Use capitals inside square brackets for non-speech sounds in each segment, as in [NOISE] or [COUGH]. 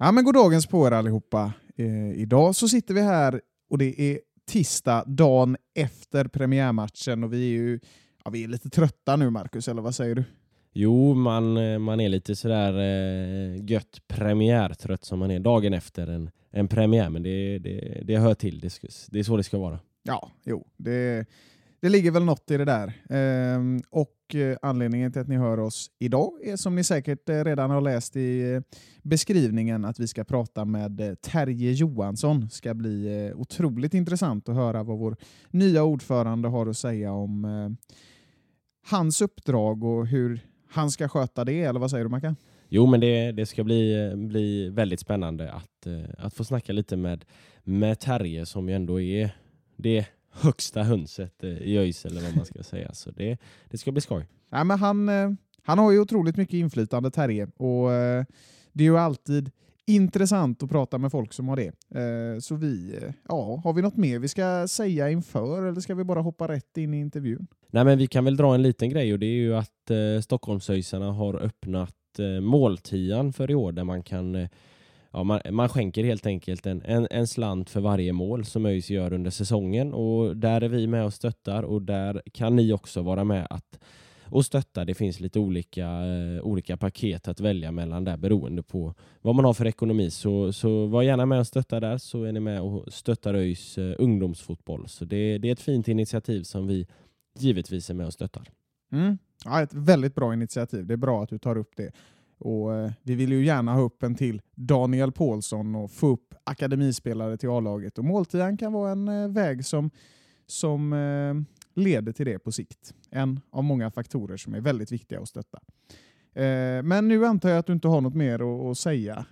Ja, men god dagens på er allihopa. Eh, idag så sitter vi här och det är tisdag, dagen efter premiärmatchen och vi är ju ja, vi är lite trötta nu Marcus, eller vad säger du? Jo, man, eh, man är lite sådär eh, gött premiärtrött som man är dagen efter en, en premiär, men det, det, det hör till. Det, det är så det ska vara. Ja, jo, det, det ligger väl något i det där. Ehm, och eh, anledningen till att ni hör oss idag är som ni säkert eh, redan har läst i eh, beskrivningen att vi ska prata med Terje Johansson. ska bli otroligt intressant att höra vad vår nya ordförande har att säga om hans uppdrag och hur han ska sköta det, eller vad säger du Mackan? Jo, men det, det ska bli, bli väldigt spännande att, att få snacka lite med, med Terje som ju ändå är det högsta hönset eh, i ÖIS eller vad man ska säga. Så det, det ska bli skoj. Nej, men han, eh, han har ju otroligt mycket inflytande, Terje, och eh, det är ju alltid intressant att prata med folk som har det. Så vi, ja, har vi något mer vi ska säga inför eller ska vi bara hoppa rätt in i intervjun? Nej, men vi kan väl dra en liten grej och det är ju att Stockholmsöisarna har öppnat måltian för i år där man kan Ja, man, man skänker helt enkelt en, en, en slant för varje mål som ÖIS gör under säsongen och där är vi med och stöttar och där kan ni också vara med att och stötta. Det finns lite olika, eh, olika paket att välja mellan där beroende på vad man har för ekonomi. Så, så var gärna med och stötta där så är ni med och stöttar ÖIS eh, ungdomsfotboll. Så det, det är ett fint initiativ som vi givetvis är med och stöttar. Mm. Ja, ett väldigt bra initiativ. Det är bra att du tar upp det. Och eh, Vi vill ju gärna ha upp en till Daniel Paulsson och få upp akademispelare till A-laget. Och Måltian kan vara en eh, väg som, som eh, leder till det på sikt. En av många faktorer som är väldigt viktiga att stötta. Men nu antar jag att du inte har något mer att, säga.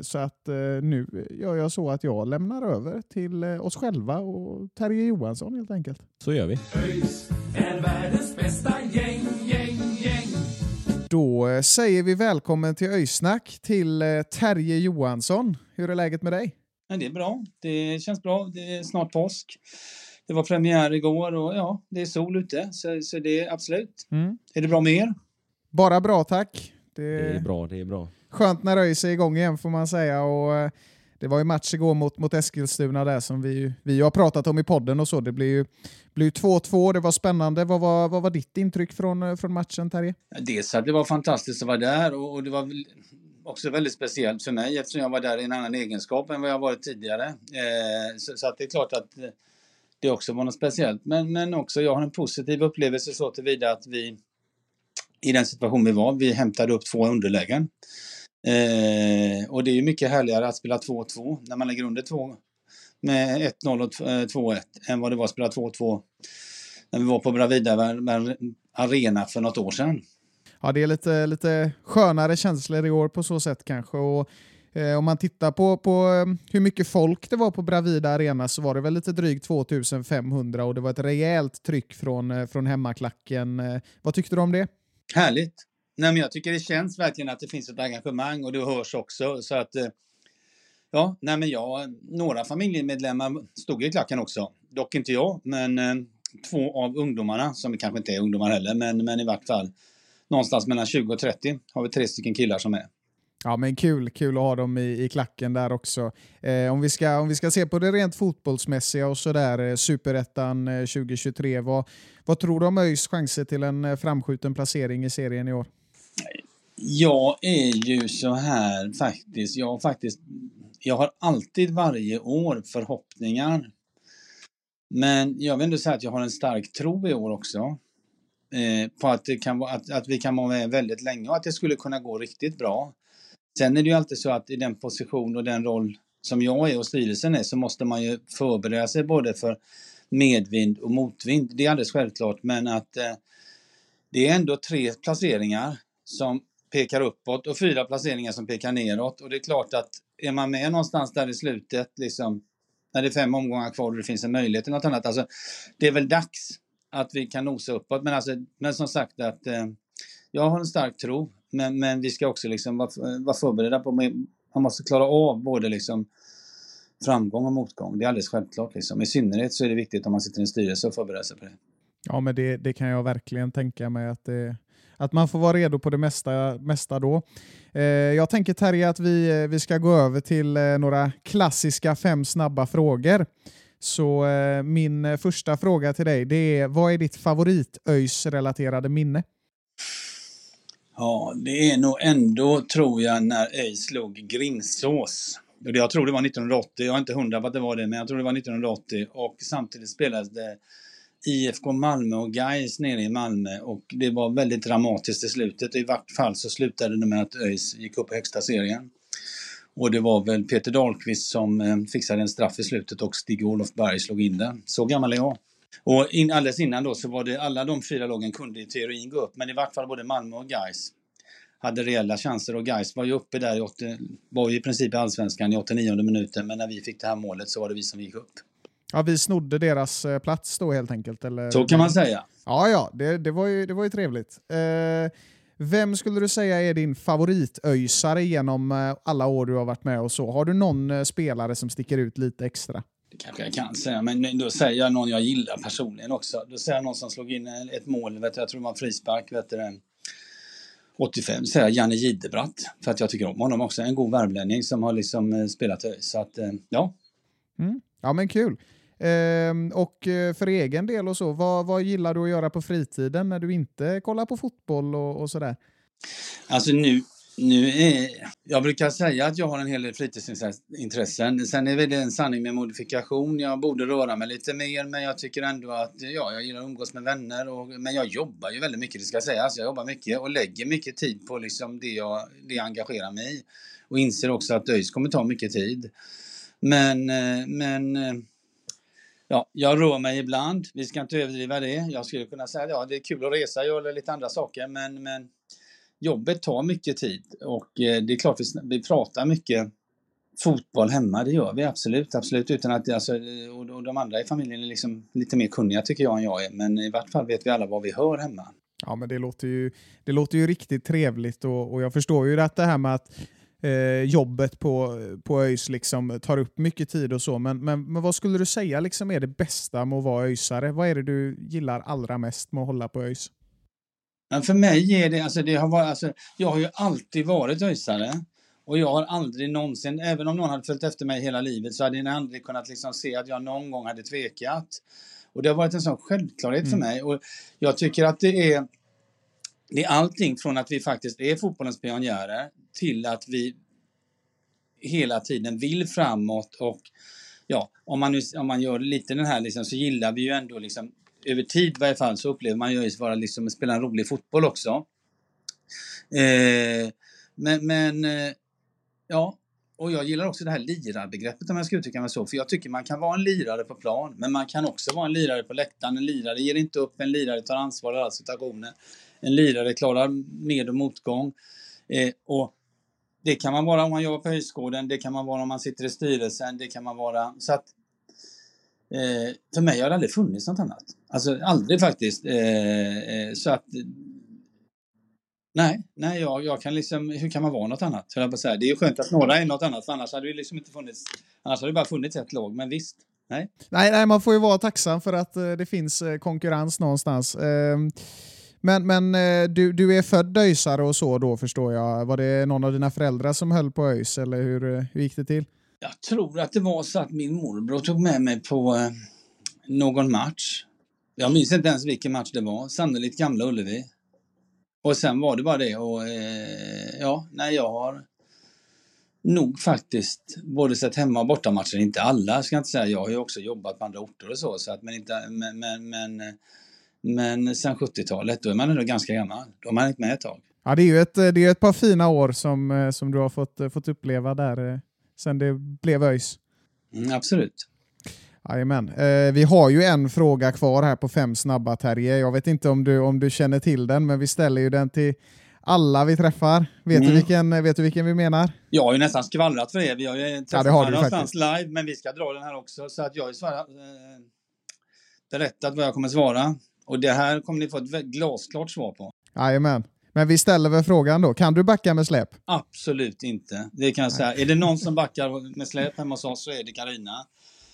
Så att nu gör jag så att jag lämnar över till oss själva och Terje Johansson helt enkelt. Så gör vi. Då eh, säger vi välkommen till Öysnack till eh, Terje Johansson. Hur är läget med dig? Ja, det är bra. Det känns bra. Det är snart påsk. Det var premiär igår och ja, det är sol ute. Så, så det är absolut. Är det bra med er? Bara bra tack. Det Det är är bra, det är bra. skönt när ÖIS är igång igen får man säga. Och, eh, det var ju match igår mot, mot Eskilstuna där som vi, vi har pratat om i podden och så. Det blev ju 2-2, det var spännande. Vad var, vad var ditt intryck från, från matchen Terje? Dels att det var fantastiskt att vara där och, och det var också väldigt speciellt för mig eftersom jag var där i en annan egenskap än vad jag varit tidigare. Eh, så, så att det är klart att det också var något speciellt. Men, men också jag har en positiv upplevelse så tillvida att vi i den situation vi var, vi hämtade upp två underlägen. Eh, och det är ju mycket härligare att spela 2-2 när man ligger under 2 med 1-0 och eh, 2-1 än vad det var att spela 2-2 när vi var på Bravida Arena för något år sedan. Ja, det är lite, lite skönare känslor i år på så sätt kanske. Och, eh, om man tittar på, på eh, hur mycket folk det var på Bravida Arena så var det väl lite drygt 2500 och det var ett rejält tryck från, eh, från hemmaklacken. Eh, vad tyckte du om det? Härligt! Nej, men jag tycker det känns verkligen att det finns ett engagemang och det hörs också. Så att, eh, ja, nej, men jag, några familjemedlemmar stod i klacken också. Dock inte jag, men eh, två av ungdomarna, som kanske inte är ungdomar heller, men, men i vart fall någonstans mellan 20 och 30 har vi tre stycken killar som är. Ja, men kul, kul att ha dem i, i klacken där också. Eh, om, vi ska, om vi ska se på det rent fotbollsmässiga och sådär, eh, Superettan eh, 2023, vad, vad tror du om ÖIS chanser till en eh, framskjuten placering i serien i år? Jag är ju så här faktiskt. Jag har faktiskt. Jag har alltid varje år förhoppningar Men jag vill ändå säga att jag har en stark tro i år också. Eh, på att, det kan att, att vi kan vara med väldigt länge och att det skulle kunna gå riktigt bra. Sen är det ju alltid så att i den position och den roll som jag är och styrelsen är så måste man ju förbereda sig både för medvind och motvind. Det är alldeles självklart men att eh, det är ändå tre placeringar som pekar uppåt och fyra placeringar som pekar neråt. Och det är klart att är man med någonstans där i slutet, liksom, när det är fem omgångar kvar och det finns en möjlighet till något annat. Alltså, det är väl dags att vi kan nosa uppåt. Men, alltså, men som sagt, att eh, jag har en stark tro. Men, men vi ska också liksom vara, eh, vara förberedda på, man måste klara av både liksom framgång och motgång. Det är alldeles självklart. Liksom. I synnerhet så är det viktigt om man sitter i en styrelse och förbereder sig på det. Ja, men det, det kan jag verkligen tänka mig att, det, att man får vara redo på det mesta, mesta då. Eh, jag tänker Terje att vi, eh, vi ska gå över till eh, några klassiska fem snabba frågor. Så eh, min eh, första fråga till dig det är vad är ditt favorit ÖIS-relaterade minne? Ja, det är nog ändå, tror jag, när ÖIS slog Grimsås. Jag tror det var 1980, jag är inte hundra på att det var det, men jag tror det var 1980 och samtidigt spelades det IFK Malmö och Gais nere i Malmö och det var väldigt dramatiskt i slutet. I vart fall så slutade det med att ÖIS gick upp i högsta serien. Och det var väl Peter Dahlqvist som eh, fixade en straff i slutet och Stig-Olof Berg slog in den. Så gammal är jag. Och in, alldeles innan då så var det alla de fyra lagen kunde i teorin gå upp, men i vart fall både Malmö och Gais hade reella chanser och Gais var ju uppe där i 80, var ju i princip i allsvenskan i 89 minuten, men när vi fick det här målet så var det vi som gick upp. Ja, vi snodde deras eh, plats då helt enkelt? Eller? Så kan man säga. Ja, ja, det, det, var, ju, det var ju trevligt. Eh, vem skulle du säga är din favoritöjsare genom eh, alla år du har varit med och så? Har du någon eh, spelare som sticker ut lite extra? Det kanske jag kan säga, men då säger jag någon jag gillar personligen också. Då säger jag någon som slog in ett mål, vet du, jag tror en frispark, vet du, 85 säger jag Janne Gidebratt, för att jag tycker om honom också. En god värmlänning som har liksom spelat Så att, ja. Mm. Ja, men kul. Ehm, och eh, för egen del och så, vad, vad gillar du att göra på fritiden när du inte kollar på fotboll och, och sådär? Alltså nu, nu är, jag brukar säga att jag har en hel del fritidsintressen. Sen är det en sanning med modifikation. Jag borde röra mig lite mer, men jag tycker ändå att ja, jag gillar att umgås med vänner. Och, men jag jobbar ju väldigt mycket, det ska sägas. Alltså, jag jobbar mycket och lägger mycket tid på liksom det, jag, det jag engagerar mig i. Och inser också att ÖIS kommer ta mycket tid. Men, eh, men eh, Ja, jag rör mig ibland. Vi ska inte överdriva det. Jag skulle kunna säga att ja, det är kul att resa, göra lite andra saker, men, men jobbet tar mycket tid och eh, det är klart vi, vi pratar mycket fotboll hemma, det gör vi absolut, absolut utan att alltså, eh, och, och de andra i familjen är liksom lite mer kunniga tycker jag än jag är, men i vart fall vet vi alla vad vi hör hemma. Ja, men det låter ju, det låter ju riktigt trevligt och, och jag förstår ju att det här med att eh, jobbet på, på ÖIS liksom tar upp mycket tid och så. Men, men, men vad skulle du säga liksom är det bästa med att vara ÖISare? Vad är det du gillar allra mest med att hålla på ÖIS? Men för mig är det, alltså det har varit, alltså, jag har ju alltid varit ÖISare. Och jag har aldrig någonsin, även om någon hade följt efter mig hela livet, så hade ni aldrig kunnat liksom se att jag någon gång hade tvekat. Och det har varit en sån självklarhet mm. för mig. Och jag tycker att det är, det är allting från att vi faktiskt är fotbollens pionjärer till att vi hela tiden vill framåt och ja, om man, nu, om man gör lite den här liksom, så gillar vi ju ändå liksom över tid i varje fall så upplever man ju vara liksom spela en rolig fotboll också. Eh, men, men eh, ja, och jag gillar också det här lirarbegreppet om jag ska uttrycka mig så, för jag tycker man kan vara en lirare på plan, men man kan också vara en lirare på läktaren. En lirare ger inte upp, en lirare tar ansvar i alla situationer. En lirare klarar med och motgång. Eh, och det kan man vara om man jobbar på högskolan, det kan man vara om man sitter i styrelsen, det kan man vara... Så att, eh, för mig har det aldrig funnits något annat. Alltså aldrig faktiskt. Eh, eh så att... Nej, nej jag, jag kan liksom, hur kan man vara något annat? Jag bara säga. Det är ju skönt att några är något annat, för annars hade det liksom inte funnits, annars hade det bara funnits ett lag, men visst. Nej. Nej, nej, man får ju vara tacksam för att eh, det finns eh, konkurrens någonstans. Ehm, men, men eh, du, du är född öjsare och så då förstår jag. Var det någon av dina föräldrar som höll på ÖIS eller hur, eh, hur gick det till? Jag tror att det var så att min morbror tog med mig på eh, någon match. Jag minns inte ens vilken match det var. Sannolikt Gamla Ullevi. Och sen var det bara det och eh, ja, nej jag har nog faktiskt både sett hemma och bortamatcher, inte alla ska jag inte säga. Jag har ju också jobbat på andra orter och så, så att, men, inte, men, men, men, men sen 70-talet, då är man ändå ganska gammal. Då har man hängt med ett tag. Ja, det är ju ett, det är ett par fina år som, eh, som du har fått, eh, fått uppleva där eh, sen det blev ÖIS. Mm, absolut. Jajamän. Eh, vi har ju en fråga kvar här på fem snabba Terje. Jag vet inte om du, om du känner till den, men vi ställer ju den till alla vi träffar. Vet, Mm. du, vilken, vet du vilken vi menar? Jag har ju nästan skvallrat för er. Vi har ju träffat Ja, det har någonstans live, men vi ska dra den här också. Så att jag har ju eh, berättat vad jag kommer svara. Och det här kommer ni få ett glasklart svar på. Jajamän. Men vi ställer väl frågan då. Kan du backa med släp? Absolut inte. Det kan jag säga. Är det någon som [LAUGHS] backar med släp hemma hos oss så är det Karina.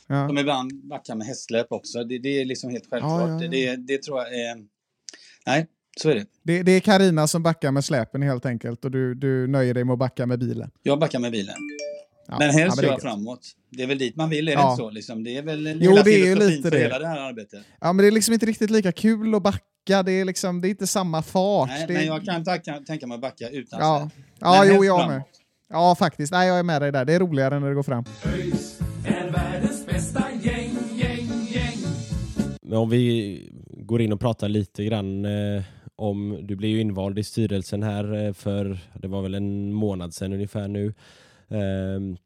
Ja. Som ibland backar med hästsläp också. Det, det är liksom helt självklart. Ja, ja. Det, det tror jag är... Nej, så är det. Det, det är Karina som backar med släpen helt enkelt och du, du nöjer dig med att backa med bilen. Jag backar med bilen. Ja. Men Ja, helst det kör är jag gött. framåt. Det är väl dit man vill, är det Ja. inte så? Liksom? Det är väl Jo, hela det är lite det. hela det här arbetet. Ja, men det är liksom inte riktigt lika kul att backa. Det är, liksom, det är inte samma fart. Nej, det... men jag kan tacka, tänka mig att backa utan Ja, ja Men jo, jag framåt. med. Ja, faktiskt. Nej, jag är med dig där. Det är roligare när det går fram. ÖIS är världens bästa gäng, gäng, gäng. Men om vi går in och pratar lite grann eh, om, du blev ju invald i styrelsen här eh, för, det var väl en månad sedan ungefär nu. Eh,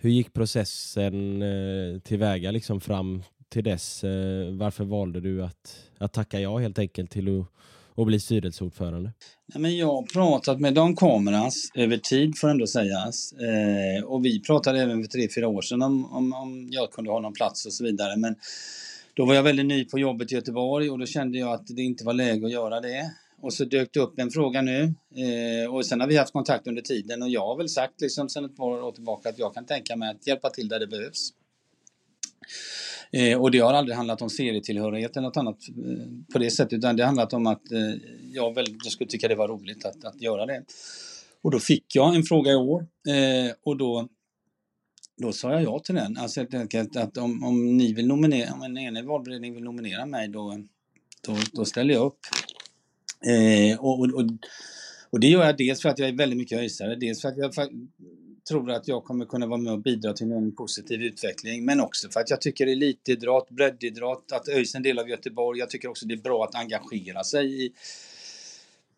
hur gick processen eh, tillväga liksom fram till dess? Eh, varför valde du att, att tacka ja helt enkelt till att, och bli styrelseordförande? Nej, men jag har pratat med Dan Kameras över tid får ändå sägas. Eh, och vi pratade även för tre, fyra år sedan om, om, om jag kunde ha någon plats och så vidare. Men då var jag väldigt ny på jobbet i Göteborg och då kände jag att det inte var läge att göra det. Och så dök det upp en fråga nu eh, och sen har vi haft kontakt under tiden och jag har väl sagt liksom sen ett par år tillbaka att jag kan tänka mig att hjälpa till där det behövs. Eh, och det har aldrig handlat om serietillhörighet eller något annat eh, på det sättet utan det har handlat om att eh, jag, väl, jag skulle tycka det var roligt att, att göra det. Och då fick jag en fråga i år eh, och då, då sa jag ja till den. Alltså helt enkelt att om, om ni vill nominera, om en enig valberedning vill nominera mig då, då, då ställer jag upp. Eh, och, och, och, och det gör jag dels för att jag är väldigt mycket öisare, dels för att jag tror att jag kommer kunna vara med och bidra till en positiv utveckling, men också för att jag tycker elitidrott, breddidrott, att ÖIS är en del av Göteborg. Jag tycker också det är bra att engagera sig i,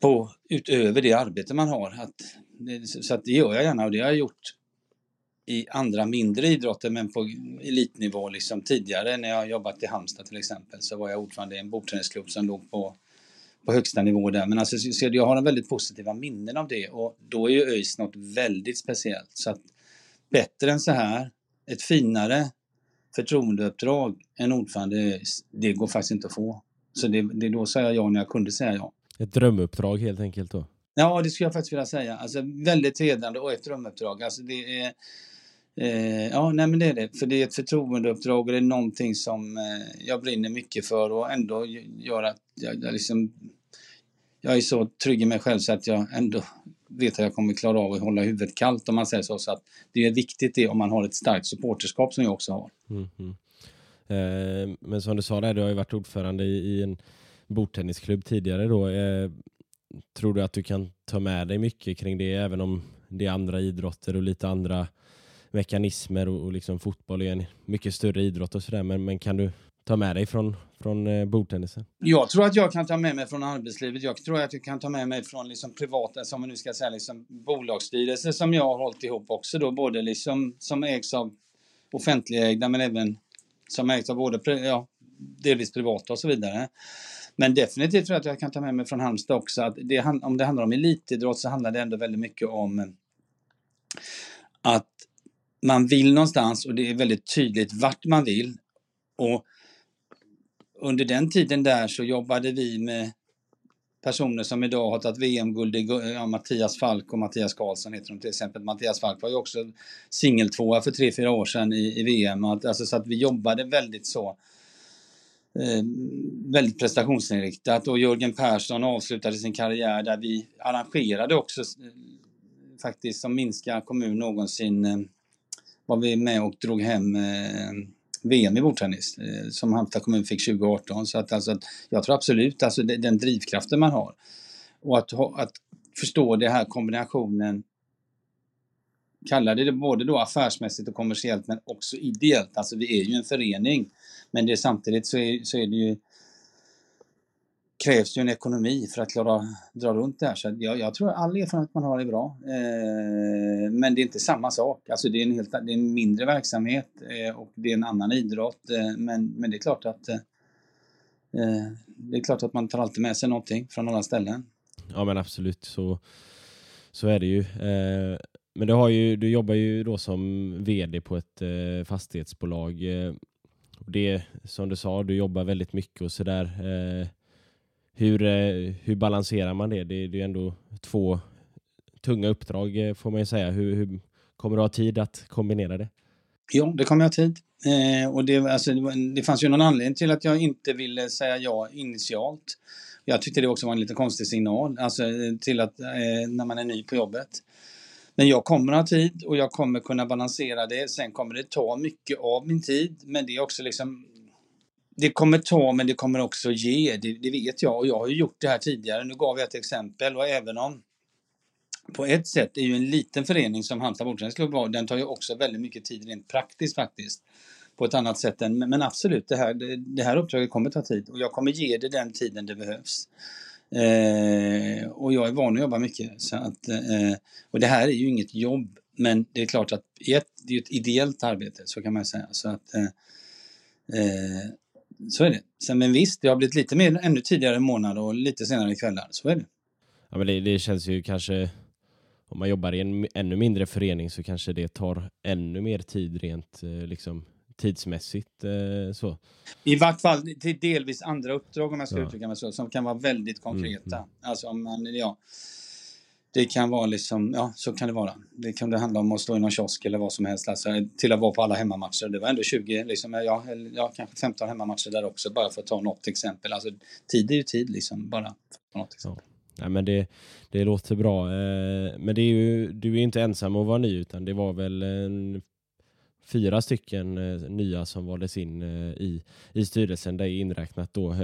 på, utöver det arbete man har. Att, så att det gör jag gärna och det har jag gjort i andra mindre idrotter men på elitnivå liksom tidigare när jag jobbat i Halmstad till exempel så var jag ordförande i en bordtennisklubb som låg på, på högsta nivå där. Men alltså, så jag har en väldigt positiva minnen av det och då är ju ÖIS något väldigt speciellt. Så att bättre än så här, ett finare förtroendeuppdrag än ordförande det går faktiskt inte att få. Så det, det då sa jag ja när jag kunde säga ja. Ett drömuppdrag helt enkelt då? Ja, det skulle jag faktiskt vilja säga. Alltså väldigt hedrande och ett drömuppdrag. Alltså det är... Eh, ja, nej men det är det. För det är ett förtroendeuppdrag och det är någonting som eh, jag brinner mycket för och ändå gör att jag, jag liksom... Jag är så trygg i mig själv så att jag ändå vet att jag kommer klara av att hålla huvudet kallt om man säger så. så att det är viktigt det om man har ett starkt supporterskap som jag också har. Mm, mm. Eh, men som du sa där, du har ju varit ordförande i, i en bordtennisklubb tidigare då. Eh, tror du att du kan ta med dig mycket kring det även om det är andra idrotter och lite andra mekanismer och, och liksom fotboll är en mycket större idrott och sådär. Men, men kan du ta med dig från, från eh, bordtennisen? Jag tror att jag kan ta med mig från arbetslivet. Jag tror att jag kan ta med mig från liksom privata, som man nu ska säga, liksom bolagsstyrelser som jag har hållit ihop också då, både liksom som ägs av offentligägda men även som ägs av både, ja, delvis privata och så vidare. Men definitivt tror jag att jag kan ta med mig från Halmstad också att det, om det handlar om elitidrott så handlar det ändå väldigt mycket om eh, att man vill någonstans och det är väldigt tydligt vart man vill. Och under den tiden där så jobbade vi med personer som idag har tagit VM-guld, ja, Mattias Falk och Mattias Karlsson heter de till exempel. Mattias Falk var ju också singeltvåa för tre, fyra år sedan i, i VM. Alltså, så att vi jobbade väldigt så eh, väldigt prestationsinriktat och Jörgen Persson avslutade sin karriär där vi arrangerade också eh, faktiskt som minska kommun någonsin eh, var vi med och drog hem eh, VM i bordtennis eh, som Halmstad kommun fick 2018. Så att, alltså, jag tror absolut alltså, det- den drivkraften man har och att, att förstå den här kombinationen kalla det både då affärsmässigt och kommersiellt men också ideellt. Alltså vi är ju en förening. Men det samtidigt så är, så är det ju krävs ju en ekonomi för att klara dra runt det här. Så jag, jag tror all erfarenhet man har är bra. Eh, men det är inte samma sak. Alltså det är en, helt, det är en mindre verksamhet eh, och det är en annan idrott. Eh, men, men det är klart att eh, eh, det är klart att man tar alltid med sig någonting från alla ställen. Ja men absolut, så, så är det ju. Eh, men du, har ju, du jobbar ju då som VD på ett eh, fastighetsbolag. Eh, det som du sa, du jobbar väldigt mycket och sådär där. eh, Eh, hur balanserar man det? Det, är ju ändå två tunga uppdrag eh, får man ju säga. Hur, hur kommer du ha tid att kombinera det? Ja, det kommer jag ha tid. Eh, och det, alltså, det fanns ju någon anledning till att jag inte ville säga ja initialt. Jag tyckte det också var en lite konstig signal, alltså eh, till att eh, när man är ny på jobbet. Men jag kommer ha tid och jag kommer kunna balansera det. Sen kommer det ta mycket av min tid, men det är också liksom det kommer ta men det kommer också ge, det, det, vet jag och jag har ju gjort det här tidigare. Nu gav jag ett exempel och även om på ett sätt är ju en liten förening som Halmstad bordtennisklubb den tar ju också väldigt mycket tid rent praktiskt faktiskt. På ett annat sätt än, men absolut, det här, det, det här uppdraget kommer ta tid och jag kommer ge det den tiden det behövs. Eh, och jag är van att jobba mycket. Så att, eh, och det här är ju inget jobb, men det är klart att ett, det är ett ideellt arbete, så kan man säga. Så att, eh, eh så är det. Sen, men visst, det har blivit lite mer ännu tidigare månader och lite senare kvällar. Så är det. Ja, men det, det känns ju kanske om man jobbar i en ännu mindre förening så kanske det tar ännu mer tid rent eh, liksom, tidsmässigt. Eh, så. I vart fall till delvis andra uppdrag om jag ska ja. uttrycka mig så, som kan vara väldigt konkreta. Mm, mm. Alltså om man, ja, det kan vara liksom, ja så kan det vara. Det kunde handla om att stå i någon kiosk eller vad som helst. Alltså, till att vara på alla hemmamatcher. Det var ändå 20, liksom, ja, ja, kanske 15 hemmamatcher där också, bara för att ta något exempel. Alltså, tid är ju tid liksom, bara för något exempel. Ja. ja men det, det låter bra. Eh, men det är ju, du är inte ensam att vara ny, utan det var väl en fyra stycken eh, nya som valdes in eh, i, i styrelsen, där är inräknat då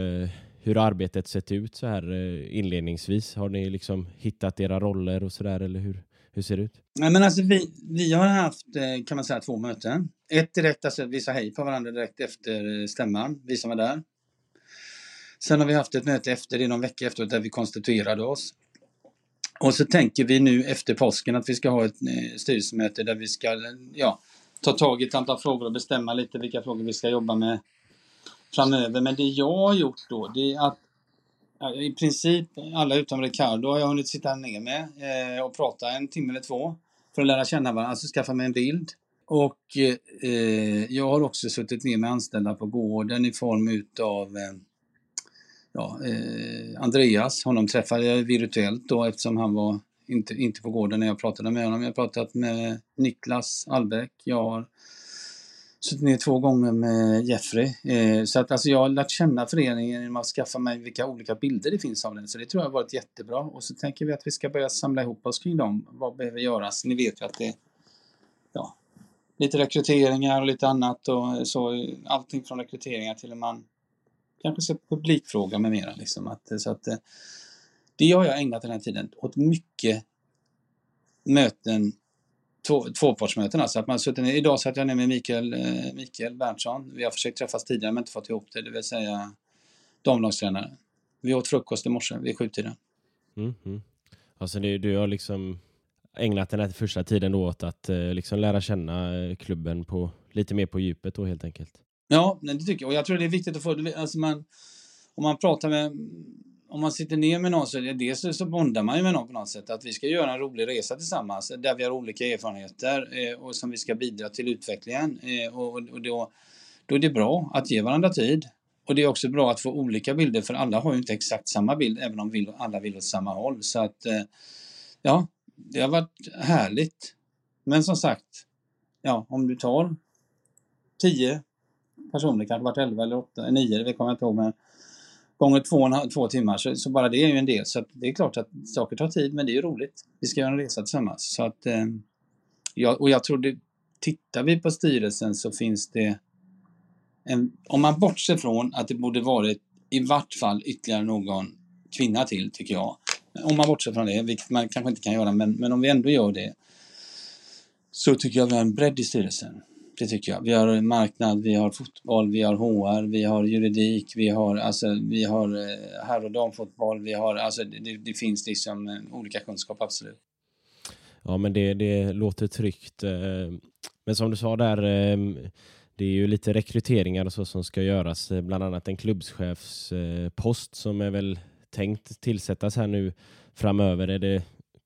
hur arbetet sett ut så här eh, inledningsvis? Har ni liksom hittat era roller och sådär eller hur, hur ser det ut? Nej, men alltså, vi, vi har haft eh, kan man säga två möten. Ett direkt, alltså vi sa hej på varandra direkt efter eh, stämman, vi som var där. Sen har vi haft ett möte efter det, någon vecka efteråt, där vi konstituerade oss. Och så tänker vi nu efter påsken att vi ska ha ett styrelsemöte där vi ska ja, ta tag i ett antal frågor och bestämma lite vilka frågor vi ska jobba med framöver. Men det jag har gjort då, det är att i princip alla utom Ricardo har jag hunnit sitta ner med eh, och prata en timme eller två för att lära känna varandra, alltså skaffa mig en bild. Och eh, jag har också suttit ner med anställda på gården i form utav eh, ja, eh, Andreas, honom träffade jag virtuellt då eftersom han var inte, inte på gården när jag pratade med honom. Jag har pratat med Niklas Allbäck, jag har suttit ner två gånger med Jeffrey. Eh, så att alltså jag har lärt känna föreningen genom att skaffa mig vilka olika bilder det finns av den. Så det tror jag har varit jättebra. Och så tänker vi att vi ska börja samla ihop oss kring dem. Vad behöver göras? Ni vet ju att det ja, lite rekryteringar och lite annat och så. Allting från rekryteringar till att man kanske ska publikfråga med mera. Liksom. Att, så att, eh, det har jag ägnat den här tiden åt mycket möten två, tvåpartsmöten. Alltså att man suttit idag satt jag ner med Mikael, eh, Mikael Berntsson. Vi har försökt träffas tidigare men inte fått ihop det, det vill säga damlagstränare. Vi åt frukost i morse vid sjutiden. Mm, mm. Alltså det, du har liksom ägnat den här första tiden då åt att eh, liksom lära känna eh, klubben på, lite mer på djupet då helt enkelt? Ja, det tycker jag. Och jag tror det är viktigt att få, alltså man, om man pratar med om man sitter ner med någon så är det dels så bondar man ju med någon på något sätt. Att vi ska göra en rolig resa tillsammans där vi har olika erfarenheter eh, och som vi ska bidra till utvecklingen. Eh, och, och då, då är det bra att ge varandra tid. Och det är också bra att få olika bilder för alla har ju inte exakt samma bild även om vill, alla vill åt samma håll. Så att eh, ja, det har varit härligt. Men som sagt, ja, om du tar tio personer, kanske varit elva eller åtta, nio, det kommer jag inte ihåg, men gånger två, två timmar, så, så, bara det är ju en del. Så det är klart att saker tar tid, men det är ju roligt. Vi ska göra en resa tillsammans. Så att, eh, jag, och jag tror det, tittar vi på styrelsen så finns det en, om man bortser från att det borde varit i vart fall ytterligare någon kvinna till, tycker jag. Om man bortser från det, vilket man kanske inte kan göra, men, men om vi ändå gör det, så tycker jag vi har en bredd i styrelsen. Det tycker jag. Vi har marknad, vi har fotboll, vi har HR, vi har juridik, vi har, alltså, vi har eh, herr och damfotboll, vi har, alltså, det, det finns liksom eh, olika kunskap, absolut. Ja, men det, det låter tryggt. Eh, men som du sa där, det är ju lite rekryteringar och så som ska göras, bland annat en klubbschefspost som är väl tänkt tillsättas här nu framöver. Är det,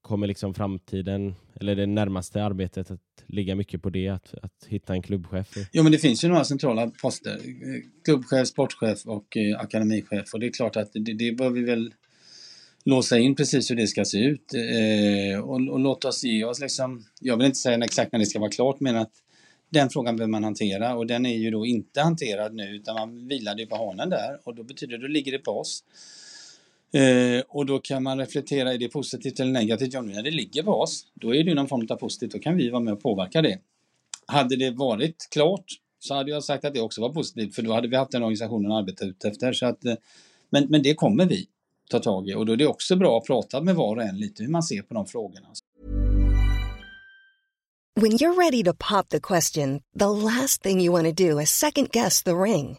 kommer liksom framtiden, eller det närmaste arbetet att ligga mycket på det, att, att hitta en klubbchef? Jo, men det finns ju några centrala poster. Klubbchef, sportchef och eh, akademichef. Och det är klart att det, det bör vi väl låsa in precis hur det ska se ut. Eh, och, och låt oss ge oss liksom, jag vill inte säga exakt när det ska vara klart, men att den frågan behöver man hantera och den är ju då inte hanterad nu utan man vilade ju på hanen där och då betyder det, då ligger det på oss. Eh, och då kan man reflektera, är det positivt eller negativt? Ja, nu när det ligger på oss, då är det ju någon form av positivt, då kan vi vara med och påverka det. Hade det varit klart så hade jag sagt att det också var positivt, för då hade vi haft den organisationen att arbeta ut efter. Så att, eh, men, men det kommer vi ta tag i och då är det också bra att prata med var och en lite hur man ser på de frågorna. When you're ready to pop the question, the last thing you want to do is second guess the ring.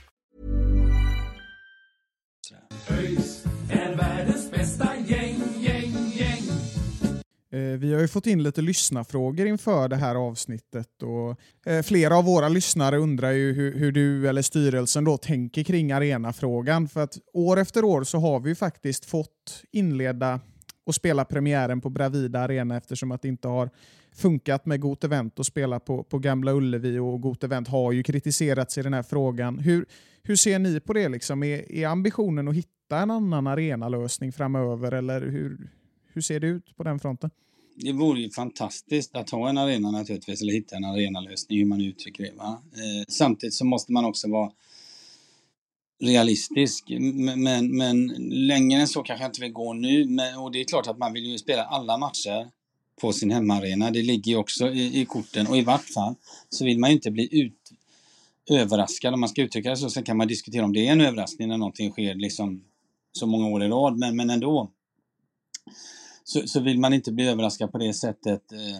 ÖIS är världens bästa gäng, gäng, gäng. Eh, vi har ju fått in lite lyssnarfrågor inför det här avsnittet och eh, flera av våra lyssnare undrar ju hur, hur du eller styrelsen då tänker kring arenafrågan. För att år efter år så har vi ju faktiskt fått inleda och spela premiären på Bravida Arena eftersom att det inte har funkat med Got Event att spela på, på Gamla Ullevi och Got Event har ju kritiserats i den här frågan. Hur, hur ser ni på det? Liksom? Är, är ambitionen att hitta en annan arenalösning framöver eller hur, hur ser det ut på den fronten? Det vore ju fantastiskt att ha en arena naturligtvis, eller hitta en arenalösning, hur man uttrycker det. Va? Eh, samtidigt så måste man också vara realistisk. Men, men, men längre än så kanske jag inte vill gå nu. Men, och det är klart att man vill ju spela alla matcher på sin hemmaarena. Det ligger ju också i, i korten. Och i vart fall så vill man ju inte bli ut, överraskad, om man ska uttrycka det så. Sen kan man diskutera om det är en överraskning när någonting sker liksom så många år i rad. Men, men ändå så, så vill man inte bli överraskad på det sättet eh,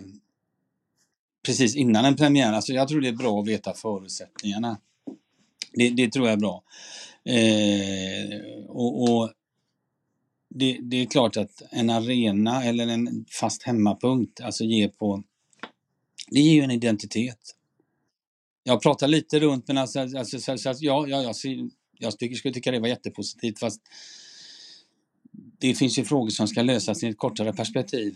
precis innan en premiär. Alltså jag tror det är bra att veta förutsättningarna. Det, det tror jag är bra. Eh, och, och det, det, är klart att en arena eller en fast hemmapunkt alltså ger på... Det ger ju en identitet. Jag pratar lite runt men alltså, alltså så, så, ja, ja, jag, jag tycker, skulle tycka det var jättepositivt fast det finns ju frågor som ska lösas i ett kortare perspektiv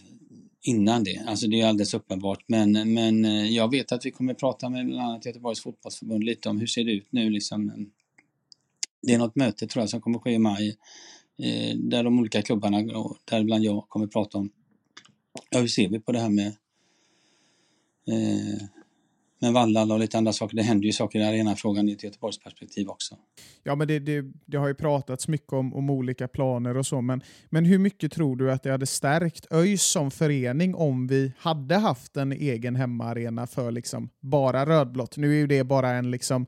innan det. Alltså det är alldeles uppenbart. Men, men eh, jag vet att vi kommer prata med bland annat Göteborgs fotbollsförbund lite om hur ser det ut nu liksom. Det är något möte tror jag som kommer ske i maj eh, där de olika klubbarna, däribland jag, kommer prata om ja, hur ser vi på det här med eh, med Vallala och lite andra saker. Det händer ju saker i arenafrågan i ett Göteborgs perspektiv också. Ja, men det, det, det, har ju pratats mycket om, om olika planer och så, men, men hur mycket tror du att det hade stärkt ÖIS som förening om vi hade haft en egen hemmaarena för liksom bara rödblått? Nu är ju det bara en, liksom,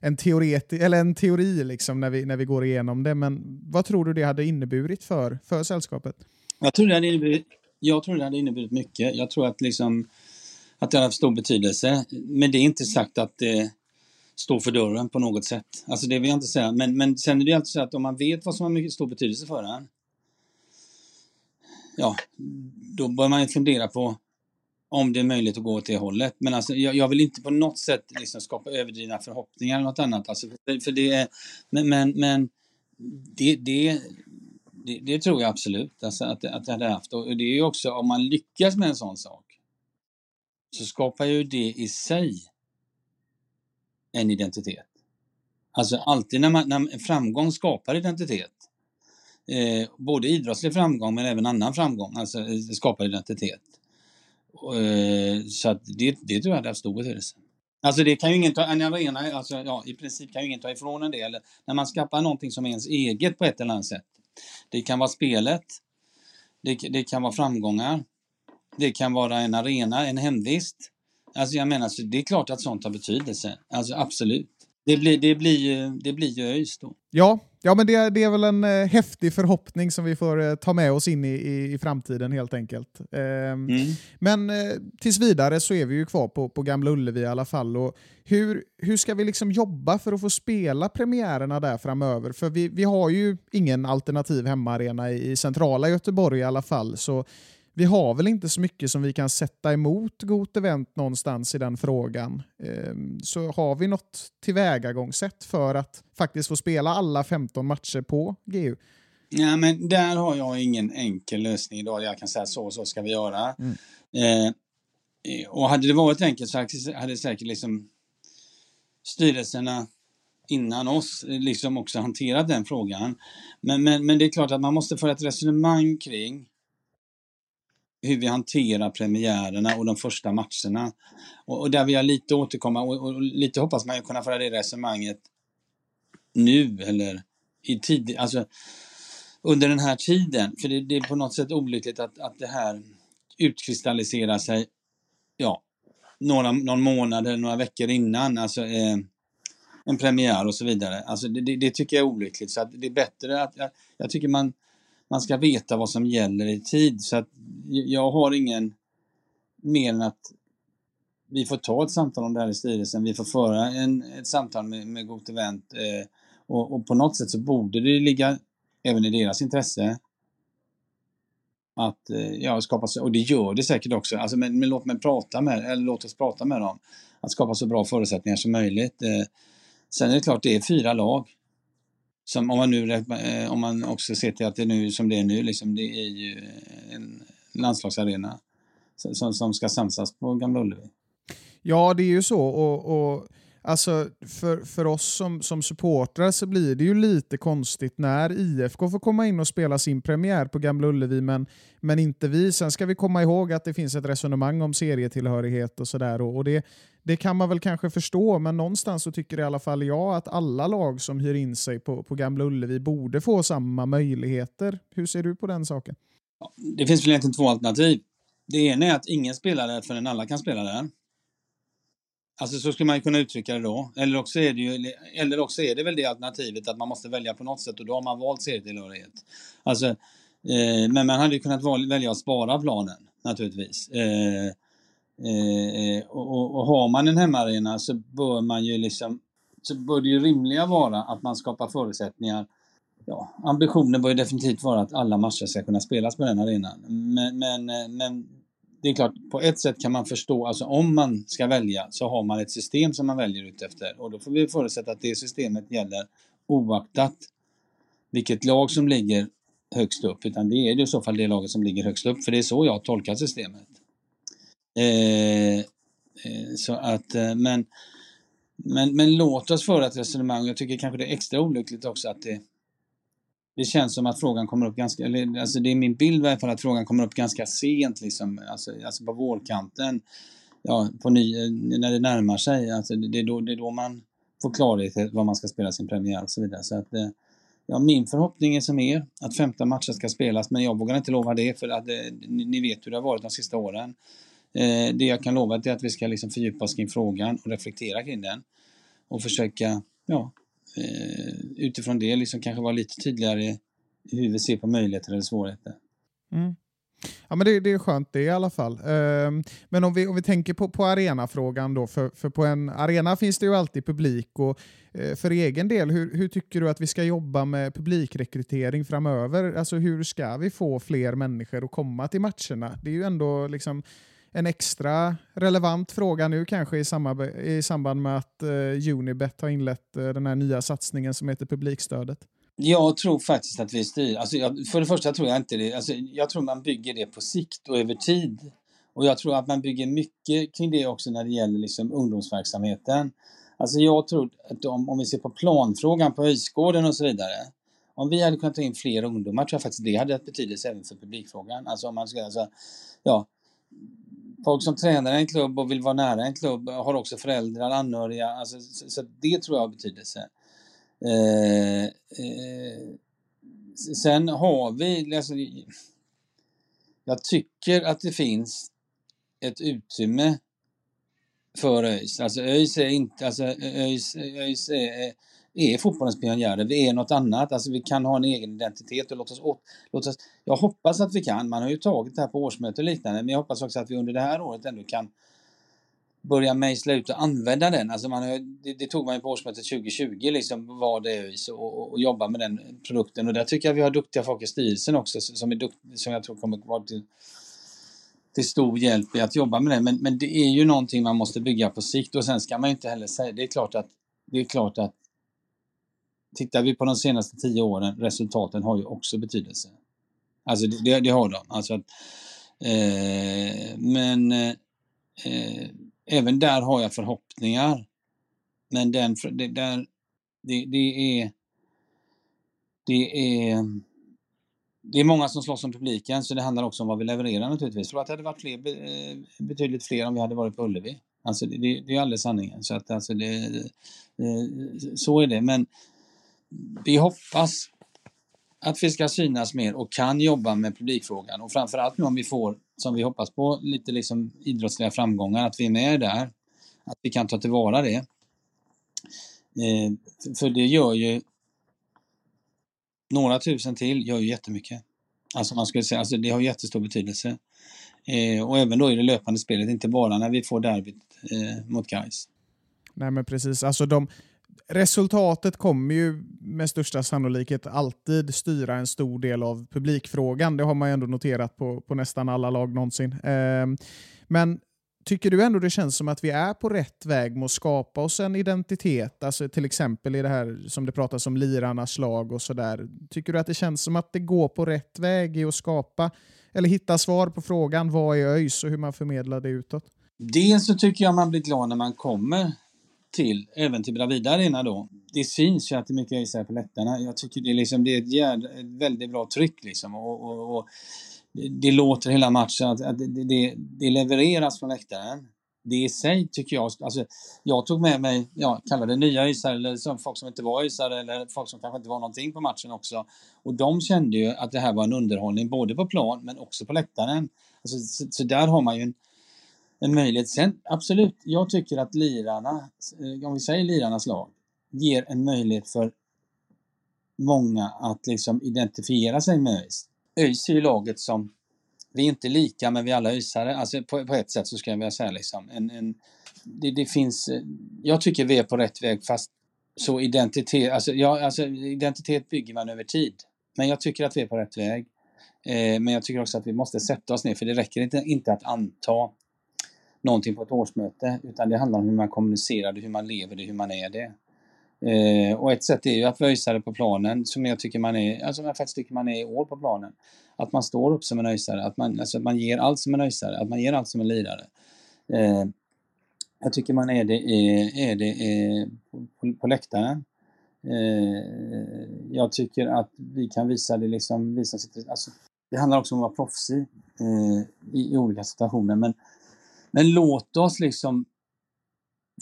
en, teoreti, eller en teori liksom när, vi, när vi går igenom det, men vad tror du det hade inneburit för, för sällskapet? Jag tror det hade inneburit, jag tror det hade inneburit mycket. Jag tror att liksom att det har haft stor betydelse. Men det är inte sagt att det står för dörren på något sätt. Alltså det vill jag inte säga. Men, men sen är det alltid så att om man vet vad som har mycket stor betydelse för en. Ja, då bör man ju fundera på Om det är möjligt att gå åt det hållet. Men alltså, jag, jag vill inte på något sätt liksom skapa överdrivna förhoppningar eller något annat. Alltså, för, för det är, men men, men det, det, det, det, tror jag absolut alltså, att, att det hade haft. Och det är ju också, om man lyckas med en sån sak, så skapar ju det i sig en identitet. Alltså alltid när, man, när framgång skapar identitet, eh, både idrottslig framgång men även annan framgång, alltså eh, det skapar identitet. Eh, så att det, det tror jag hade haft stor betydelse. Alltså det kan ju ingen ta, en arena, alltså, ja, i princip kan ju ingen ta ifrån en det. Eller när man skapar någonting som är ens eget på ett eller annat sätt. Det kan vara spelet, det, det kan vara framgångar, det kan vara en arena, en hemvist. Alltså jag menar, så det är klart att sånt har betydelse. Alltså absolut. Det blir, det blir, ju, det blir ju ÖIS då. Ja, ja men det, det är väl en eh, häftig förhoppning som vi får eh, ta med oss in i, i, i framtiden helt enkelt. Eh, mm. Men eh, tills vidare så är vi ju kvar på, på Gamla Ullevi i alla fall. Och hur, hur ska vi liksom jobba för att få spela premiärerna där framöver? För vi, vi har ju ingen alternativ hemmaarena i, i centrala Göteborg i alla fall. Så vi har väl inte så mycket som vi kan sätta emot Got Event någonstans i den frågan. Ehm, så har vi något tillvägagångssätt för att faktiskt få spela alla 15 matcher på GU? Ja, men där har jag ingen enkel lösning idag. Jag kan säga så och så ska vi göra. Mm. Eh, och hade det varit enkelt så hade säkert liksom styrelserna innan oss liksom också hanterat den frågan. Men, men, men det är klart att man måste föra ett resonemang kring hur vi hanterar premiärerna och de första matcherna. Och, och där vill jag lite återkomma och, och, lite hoppas man ju kunna föra det resonemanget nu eller i tid, alltså under den här tiden. För det, det, är på något sätt olyckligt att, att det här utkristalliserar sig, ja, några, någon månad eller några veckor innan, alltså eh, en premiär och så vidare. Alltså det, det, det, tycker jag är olyckligt. Så att det är bättre att, jag, jag tycker man man ska veta vad som gäller i tid. Så att jag har ingen mer än att vi får ta ett samtal om det här i styrelsen. Vi får föra en, ett samtal med, med Got Event eh, och, och, på något sätt så borde det ligga även i deras intresse att eh, ja, skapa, och det gör det säkert också, alltså, men, men, låt, mig prata med, eller låt oss prata med dem, att skapa så bra förutsättningar som möjligt. Eh, sen är det klart, det är fyra lag. Som om man nu eh, om man också ser till att det nu som det är nu, liksom, det är ju en landslagsarena som, som ska samsas på Gamla Ullevi. Ja, det är ju så. och, och Alltså, för, för oss som, som supportrar så blir det ju lite konstigt när IFK får komma in och spela sin premiär på Gamla Ullevi, men, men inte vi. Sen ska vi komma ihåg att det finns ett resonemang om serietillhörighet och sådär. Och, och det, det kan man väl kanske förstå, men någonstans så tycker i alla fall jag att alla lag som hyr in sig på, på Gamla Ullevi borde få samma möjligheter. Hur ser du på den saken? Det finns väl egentligen två alternativ. Det ena är att ingen spelar där förrän alla kan spela där. Alltså så skulle man kunna uttrycka det då. Eller också, är det ju, eller också är det väl det alternativet att man måste välja på något sätt och då har man valt serietillhörighet. Alltså, eh, men man hade ju kunnat välja att spara planen naturligtvis. Eh, eh, och, och, har man en hemmaarena så bör man ju liksom så bör det ju rimliga vara att man skapar förutsättningar Ja, ambitionen bör ju definitivt vara att alla matcher ska kunna spelas på den arenan. Men, men, eh, men det är klart, på ett sätt kan man förstå, alltså om man ska välja så har man ett system som man väljer utefter och då får vi förutsätta att det systemet gäller oaktat vilket lag som ligger högst upp, utan det är i så fall det laget som ligger högst upp, för det är så jag tolkar systemet. Eh, eh så att, eh, men, men, men låt oss föra ett resonemang, jag tycker kanske det är extra olyckligt också att det det känns som att frågan kommer upp ganska, eller alltså det är min bild i alla fall att frågan kommer upp ganska sent liksom, alltså, alltså på vårkanten. Ja, på ny, eh, när det närmar sig, alltså det, är då, det är då man får klarhet i vad man ska spela sin premiär och så vidare. Så att, eh, ja, min förhoppning är som er, att 15 matcher ska spelas, men jag vågar inte lova det för att eh, ni, ni vet hur det har varit de sista åren. Eh, det jag kan lova är att vi ska liksom fördjupa oss kring frågan och reflektera kring den och försöka ja, Eh, utifrån det liksom kanske vara lite tydligare hur vi ser på möjligheter eller svårigheter. Mm. Ja, men det, det, är skönt det i alla fall. Um, men om vi, om vi tänker på, på arenafrågan då, för, för på en arena finns det ju alltid publik. och uh, För egen del, hur, hur, tycker du att vi ska jobba med publikrekrytering framöver? Alltså hur ska vi få fler människor att komma till matcherna? Det är ju ändå liksom en extra relevant fråga nu kanske i, samma, i samband med att eh, Unibet har inlett eh, den här nya satsningen som heter publikstödet? Jag tror faktiskt att vi styr. Alltså jag, för det första tror jag inte det. Alltså jag tror man bygger det på sikt och över tid. Och jag tror att man bygger mycket kring det också när det gäller liksom ungdomsverksamheten. Alltså jag tror att om, om vi ser på planfrågan på Öjsgården och så vidare. Om vi hade kunnat ta in fler ungdomar tror jag faktiskt det hade haft betydelse även för publikfrågan. Alltså om man ska, alltså, ja, folk som tränar i en klubb och vill vara nära en klubb har också föräldrar, anhöriga. Alltså, så, så det tror jag har betydelse. Eh, eh, sen har vi, alltså, jag tycker att det finns ett utrymme för ÖIS. Alltså ÖIS är inte, alltså ÖIS, ÖIS är, är fotbollens pionjärer. Vi är något annat. Alltså vi kan ha en egen identitet och låt oss, låt oss... Jag hoppas att vi kan. Man har ju tagit det här på årsmöte och liknande. Men jag hoppas också att vi under det här året ändå kan börja mejsla ut och använda den. Alltså man, det, det tog man ju på årsmötet 2020, liksom vad det är och, och, och jobba med den produkten. Och där tycker jag vi har duktiga folk i styrelsen också som, är dukt, som jag tror kommer vara till, till stor hjälp i att jobba med det. Men, men det är ju någonting man måste bygga på sikt och sen ska man ju inte heller säga, det är klart att, det är klart att tittar vi på de senaste tio åren, resultaten har ju också betydelse. Alltså det, det har de. Alltså att, eh, men eh, även där har jag förhoppningar. Men den, det, där, det, det är det är det är många som slåss om publiken så det handlar också om vad vi levererar naturligtvis. Jag tror att det hade varit fler, eh, betydligt fler om vi hade varit på Ullevi. Alltså det, det, är alldeles sanningen. Så, att, alltså det, eh, så är det. Men vi hoppas att vi ska synas mer och kan jobba med publikfrågan och framförallt nu om vi får, som vi hoppas på, lite liksom idrottsliga framgångar, att vi är med där. Att vi kan ta tillvara det. Eh, för det gör ju några tusen till gör ju jättemycket. Alltså man skulle säga, alltså det har jättestor betydelse. Eh, och även då i det löpande spelet, inte bara när vi får derbyt eh, mot Gais. Nej men precis, alltså de, Resultatet kommer ju med största sannolikhet alltid styra en stor del av publikfrågan. Det har man ju ändå noterat på, på nästan alla lag någonsin. Eh, men tycker du ändå det känns som att vi är på rätt väg med att skapa oss en identitet? Alltså till exempel i det här som det pratas om lirarnas lag och sådär. Tycker du att det känns som att det går på rätt väg i att skapa eller hitta svar på frågan vad är ÖIS och hur man förmedlar det utåt? Dels så tycker jag man blir glad när man kommer till, även till Bravida Arena då. Det syns ju att det är mycket ÖISare på läktarna. Jag tycker det är, liksom, det är ett, jävla, ett väldigt bra tryck liksom. Och, och, och det låter hela matchen, att, att det, det, det, levereras från läktaren. Det i sig tycker jag, alltså jag tog med mig, ja, kalla det nya ÖISare eller som folk som inte var ÖISare eller folk som kanske inte var någonting på matchen också. Och de kände ju att det här var en underhållning både på plan men också på läktaren. Alltså, så, så där har man ju en, en möjlighet. Sen absolut, jag tycker att lirarna, eh, om vi säger lirarnas lag, ger en möjlighet för många att liksom identifiera sig med ÖIS. ÖIS är ju laget som, vi är inte lika men vi är alla ÖISare, alltså på, på, ett sätt så skulle jag vilja säga liksom. En, en, det, det, finns, eh, jag tycker vi är på rätt väg fast så identitet, alltså, ja, alltså identitet bygger man över tid. Men jag tycker att vi är på rätt väg. Eh, men jag tycker också att vi måste sätta oss ner för det räcker inte, inte att anta någonting på ett årsmöte utan det handlar om hur man kommunicerar det, hur man lever det, hur man är det. Eh, och ett sätt är ju att vöjsare på planen som jag tycker man är, alltså jag faktiskt tycker man är i år på planen. Att man står upp som en öjsare, att man, alltså, att man ger allt som en öjsare, att man ger allt som en lirare. Eh, jag tycker man är det, är, är det är på, på läktaren. Eh, jag tycker att vi kan visa det liksom, visa sitt, alltså, det handlar också om att vara proffsig eh, i, i olika situationer men men låt oss liksom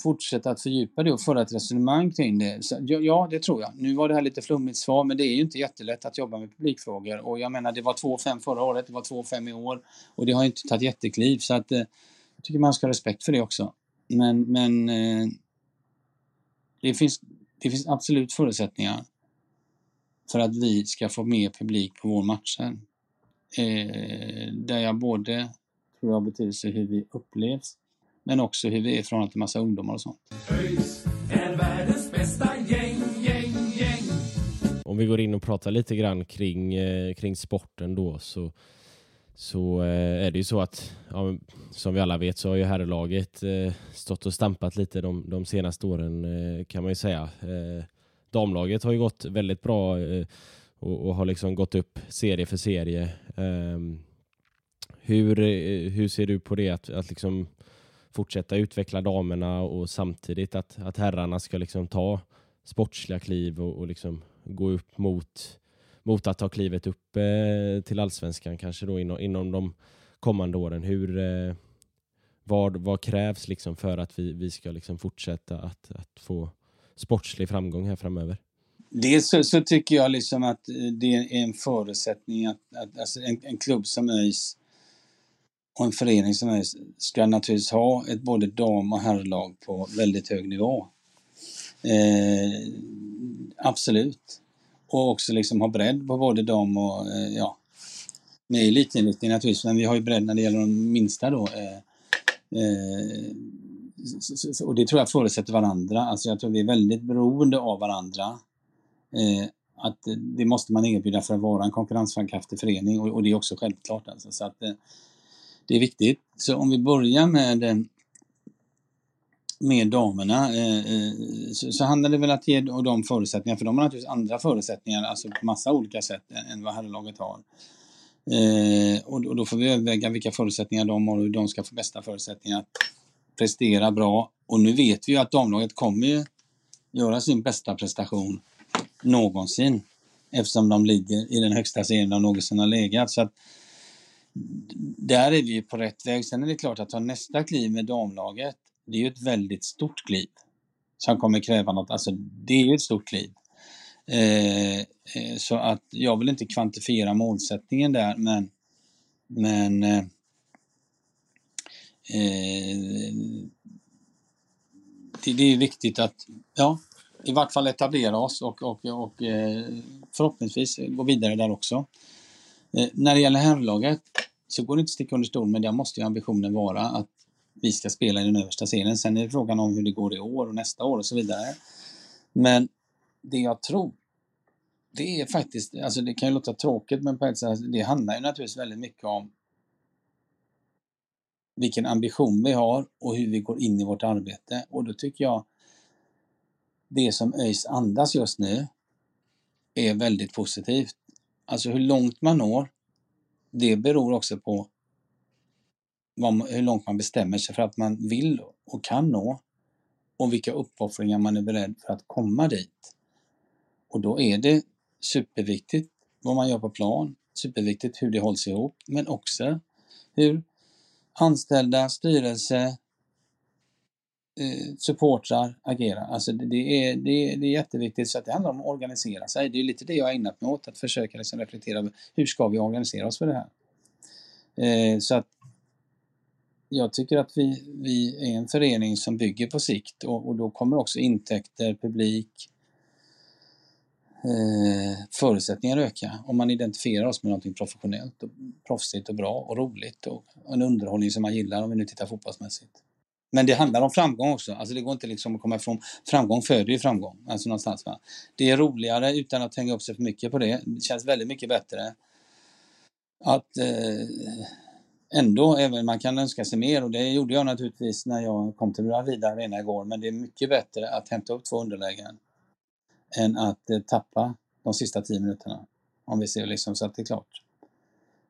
fortsätta att fördjupa det och föra ett resonemang kring det. Så, ja, det tror jag. Nu var det här lite flummigt svar, men det är ju inte jättelätt att jobba med publikfrågor. Och jag menar, det var 2,5 förra året, det var 2,5 i år och det har inte tagit jättekliv. Så att, eh, jag tycker man ska ha respekt för det också. Men, men eh, det, finns, det finns absolut förutsättningar för att vi ska få mer publik på vår matcher. Eh, där jag både tror jag har betydelse hur vi upplevs. Men också hur vi är i förhållande till massa ungdomar och sånt. ÖIS är världens bästa gäng, gäng, gäng. Om vi går in och pratar lite grann kring, eh, kring sporten då så så eh, är det ju så att, ja, som vi alla vet, så har ju herrlaget eh, stått och stampat lite de, de senaste åren eh, kan man ju säga. Eh, damlaget har ju gått väldigt bra eh, och, och, har liksom gått upp serie för serie. Ehm, hur, eh, hur ser du på det att, att liksom fortsätta utveckla damerna och samtidigt att, att herrarna ska liksom ta sportsliga kliv och, och liksom gå upp mot, mot att ta klivet upp eh, till allsvenskan kanske då inom, inom de kommande åren. Hur, eh, vad, vad krävs liksom för att vi, vi ska liksom fortsätta att, att få sportslig framgång här framöver? Dels så, så, tycker jag liksom att eh, det är en förutsättning att, att alltså en, en klubb som ÖIS och en förening som är, ska naturligtvis ha ett både dam och herrlag på väldigt hög nivå. Eh, absolut. Och också liksom ha bredd på både dam och, eh, ja, med elitinriktning naturligtvis, men vi har ju bredd när det gäller de minsta då. Eh, eh, och det tror jag förutsätter varandra. Alltså jag tror vi är väldigt beroende av varandra. Eh, att det måste man erbjuda för att vara en konkurrenskraftig förening och, och, det är också självklart. Alltså, så att, eh, det är viktigt. Så om vi börjar med med damerna eh, eh, så, så handlar det väl att ge dem förutsättningar, för de har naturligtvis andra förutsättningar, alltså på massa olika sätt än vad herrlaget har. Eh, och, och, då får vi överväga vilka förutsättningar de har och hur de ska få bästa förutsättningar att prestera bra. Och nu vet vi ju att damlaget kommer ju göra sin bästa prestation någonsin eftersom de ligger i den högsta serien de någonsin har legat. Så att, där är vi ju på rätt väg. Sen är det klart att ta nästa kliv med damlaget det är ju ett väldigt stort kliv som kommer kräva något, alltså det är ju ett stort kliv. Eh, eh, så att jag vill inte kvantifiera målsättningen där men, men eh, eh det, det, är viktigt att ja, i vart fall etablera oss och, och, och eh, förhoppningsvis gå vidare där också. Eh, när det gäller herrlaget så går det inte att sticka under stol men där måste ju ambitionen vara att vi ska spela i den översta serien. Sen är det frågan om hur det går i år och nästa år och så vidare. Men det jag tror, det är faktiskt, alltså det kan ju låta tråkigt men på ett sätt, alltså det handlar ju naturligtvis väldigt mycket om vilken ambition vi har och hur vi går in i vårt arbete. Och då tycker jag det som ÖIS andas just nu är väldigt positivt. Alltså hur långt man når, det beror också på hur långt man bestämmer sig för att man vill och kan nå och vilka uppoffringar man är beredd för att komma dit. Och då är det superviktigt vad man gör på plan, superviktigt hur det hålls ihop, men också hur anställda, styrelse, Eh, supportrar agerar. Alltså det, det, är, det, är, det är jätteviktigt, så att det handlar om att organisera sig. Det är lite det jag har ägnat mig åt, att försöka liksom reflektera över hur ska vi organisera oss för det här? Eh, så att jag tycker att vi, vi är en förening som bygger på sikt och, och då kommer också intäkter, publik, eh, förutsättningar öka om man identifierar oss med någonting professionellt, och proffsigt och bra och roligt och en underhållning som man gillar om vi nu tittar fotbollsmässigt. Men det handlar om framgång också. Alltså det går inte liksom att komma ifrån. Framgång föder ju framgång. Alltså någonstans, va? Det är roligare utan att hänga upp sig för mycket på det. Det känns väldigt mycket bättre att eh, ändå, även man kan önska sig mer och det gjorde jag naturligtvis när jag kom till Bravida Arena igår, men det är mycket bättre att hämta upp två underlägen än att eh, tappa de sista tio minuterna. Om vi ser liksom så att det är klart.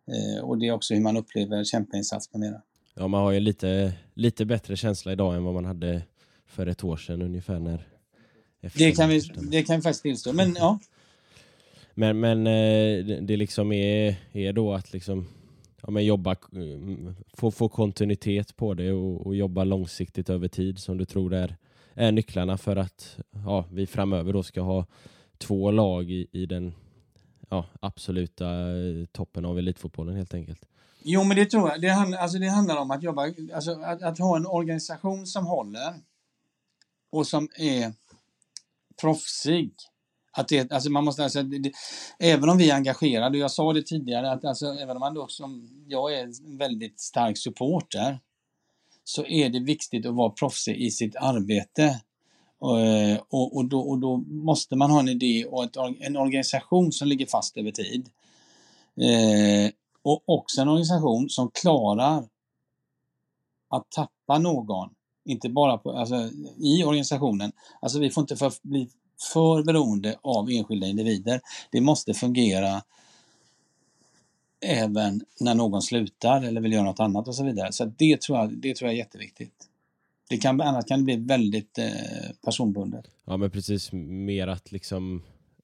Eh, och det är också hur man upplever kämpainsats med mera. Ja, man har ju lite, lite bättre känsla idag än vad man hade för ett år sedan ungefär när det kan, vi, det kan vi faktiskt tillstå, men ja. Men, men eh, det liksom är, är då att liksom ja, men jobba, få, få kontinuitet på det och, och, jobba långsiktigt över tid som du tror är, är nycklarna för att ja, vi framöver då ska ha två lag i, i den ja, absoluta eh, toppen av elitfotbollen helt enkelt. Jo, men det tror jag. Det, handl alltså, det handlar om att jobba, alltså, att, att ha en organisation som håller och som är proffsig. Att det, alltså man måste, alltså, det, även om vi är engagerade, jag sa det tidigare, att alltså, även om man då som jag är en väldigt stark supporter, så är det viktigt att vara proffsig i sitt arbete. Och, eh, och, och, då, och då måste man ha en idé och ett, en organisation som ligger fast över tid. Eh, och också en organisation som klarar att tappa någon, inte bara på, alltså, i organisationen. Alltså vi får inte för, bli för beroende av enskilda individer. Det måste fungera även när någon slutar eller vill göra något annat och så vidare. Så det tror jag, det tror jag är jätteviktigt. Det kan, annars kan det bli väldigt eh, personbundet. Ja men precis, mer att liksom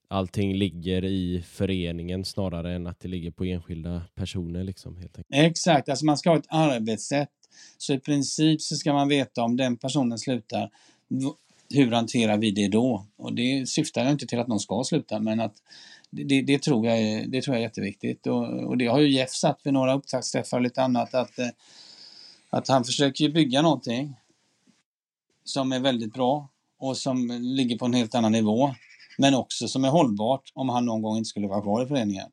allting ligger i föreningen snarare än att det ligger på enskilda personer. Liksom, helt enkelt. Exakt, alltså man ska ha ett arbetssätt. Så i princip så ska man veta om den personen slutar, hur hanterar vi det då? Och det syftar inte till att någon ska sluta, men att det, det, tror, jag är, det tror jag är jätteviktigt. Och, och det har ju Jeff satt vid några upptaktsträffar och lite annat, att, eh, att han försöker bygga någonting som är väldigt bra och som ligger på en helt annan nivå. Men också som är hållbart om han någon gång inte skulle vara kvar i föreningen.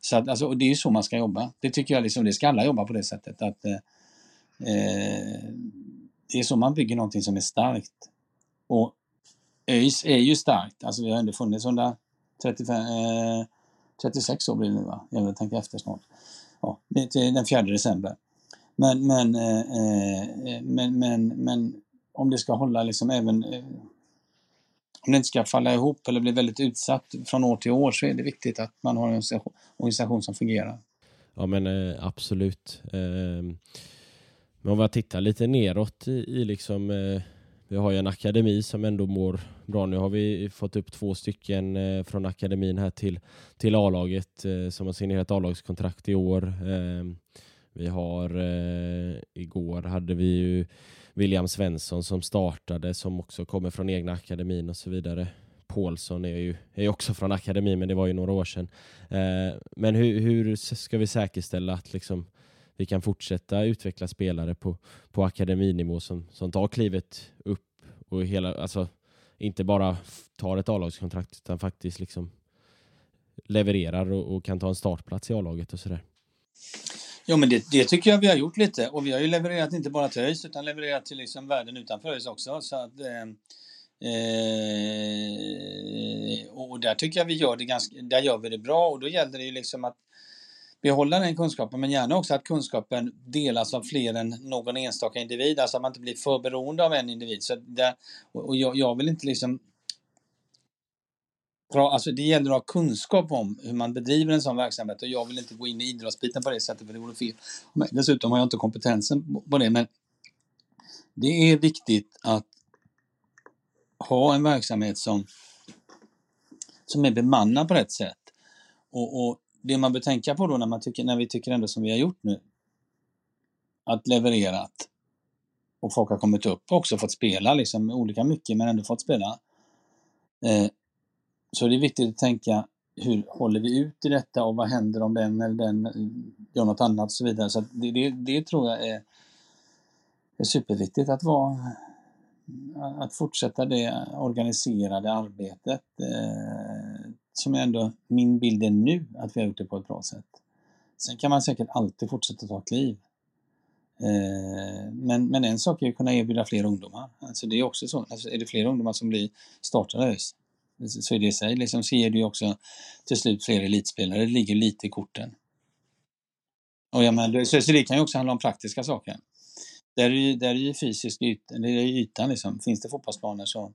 Så att, alltså, det är ju så man ska jobba. Det tycker jag, liksom, det ska alla jobba på det sättet. Att, eh, eh, det är så man bygger någonting som är starkt. Och ÖIS är ju starkt. Alltså vi har ändå funnits under 35, eh, 36 år blir det nu va? Jag tänker efter snart. Ja, det är den 4 december. Men, men, eh, eh, men, men, men om det ska hålla liksom även eh, om det inte ska falla ihop eller bli väldigt utsatt från år till år så är det viktigt att man har en organisation som fungerar. Ja men eh, absolut. Eh, men om vi tittar lite neråt i, i liksom eh, vi har ju en akademi som ändå mår bra. Nu har vi fått upp två stycken eh, från akademin här till, till A-laget eh, som har signerat A-lagskontrakt i år. Ehm, vi har eh, igår hade vi ju William Svensson som startade som också kommer från egna akademin och så vidare. Paulsson är ju är också från akademin men det var ju några år sedan. Eh, men hur, hur ska vi säkerställa att liksom vi kan fortsätta utveckla spelare på, på akademinivå som, som tar klivet upp och hela, alltså inte bara tar ett A-lagskontrakt utan faktiskt liksom levererar och, och, kan ta en startplats i A-laget och sådär. Jo men det, det, tycker jag vi har gjort lite och vi har ju levererat inte bara till ÖIS utan levererat till liksom världen utanför ÖIS också. Så att, eh, eh, och där tycker jag vi gör det ganska, där gör vi det bra och då gäller det ju liksom att behålla den kunskapen men gärna också att kunskapen delas av fler än någon enstaka individ, alltså att man inte blir för beroende av en individ. Så där, och jag, jag vill inte liksom Alltså det gäller att ha kunskap om hur man bedriver en sån verksamhet och jag vill inte gå in i idrottsbiten på det sättet för det vore fel. Dessutom har jag inte kompetensen på det men det är viktigt att ha en verksamhet som, som är bemannad på rätt sätt. Och, och det man bör tänka på då när, man tycker, när vi tycker ändå som vi har gjort nu, att levererat och folk har kommit upp och också fått spela, liksom olika mycket men ändå fått spela. Eh, så det är viktigt att tänka hur håller vi ut i detta och vad händer om den eller den gör något annat och så vidare. Så det, det, det tror jag är, är superviktigt att vara att fortsätta det organiserade arbetet eh, som är ändå min bild är nu att vi har gjort det på ett bra sätt. Sen kan man säkert alltid fortsätta ta kliv. Eh, men, men en sak är att kunna erbjuda fler ungdomar. Alltså det är också så. Alltså är det fler ungdomar som blir startade så är det i sig liksom, så ger det ju också till slut fler elitspelare. Det ligger lite i korten. Och ja, men, så, så det kan ju också handla om praktiska saker. Där är, där är ju fysisk ytan, det är ytan liksom. Finns det fotbollsplaner så.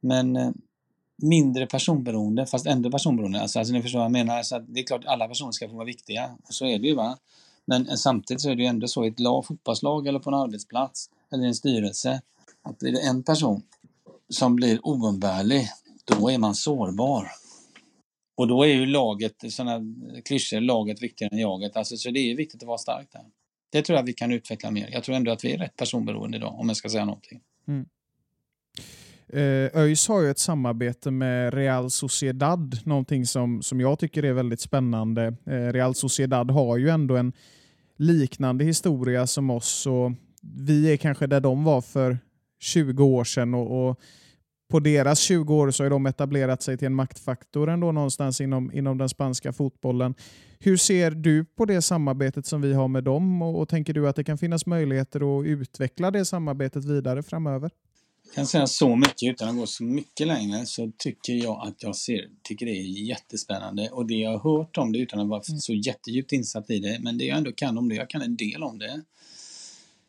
Men eh, mindre personberoende, fast ändå personberoende. Alltså, alltså ni förstår vad jag menar. Alltså, det är klart att alla personer ska få vara viktiga. Så är det ju. va. Men eh, samtidigt så är det ju ändå så i ett lag, fotbollslag eller på en arbetsplats eller i en styrelse. Att blir det en person som blir oumbärlig, då är man sårbar. Och då är ju laget, sådana klyschor, laget viktigare än jaget. Alltså, så det är viktigt att vara stark där. Det tror jag vi kan utveckla mer. Jag tror ändå att vi är rätt personberoende idag, om jag ska säga någonting. Mm. Eh, ÖIS har ju ett samarbete med Real Sociedad, någonting som, som jag tycker är väldigt spännande. Eh, Real Sociedad har ju ändå en liknande historia som oss och vi är kanske där de var för 20 år sedan och, och på deras 20 år så har de etablerat sig till en maktfaktor ändå någonstans inom, inom den spanska fotbollen. Hur ser du på det samarbetet som vi har med dem och, och tänker du att det kan finnas möjligheter att utveckla det samarbetet vidare framöver? Jag kan säga så mycket utan att gå så mycket längre så tycker jag att jag ser, tycker det är jättespännande och det jag har hört om det utan att vara så jättedjupt insatt i det, men det jag ändå kan om det, jag kan en del om det,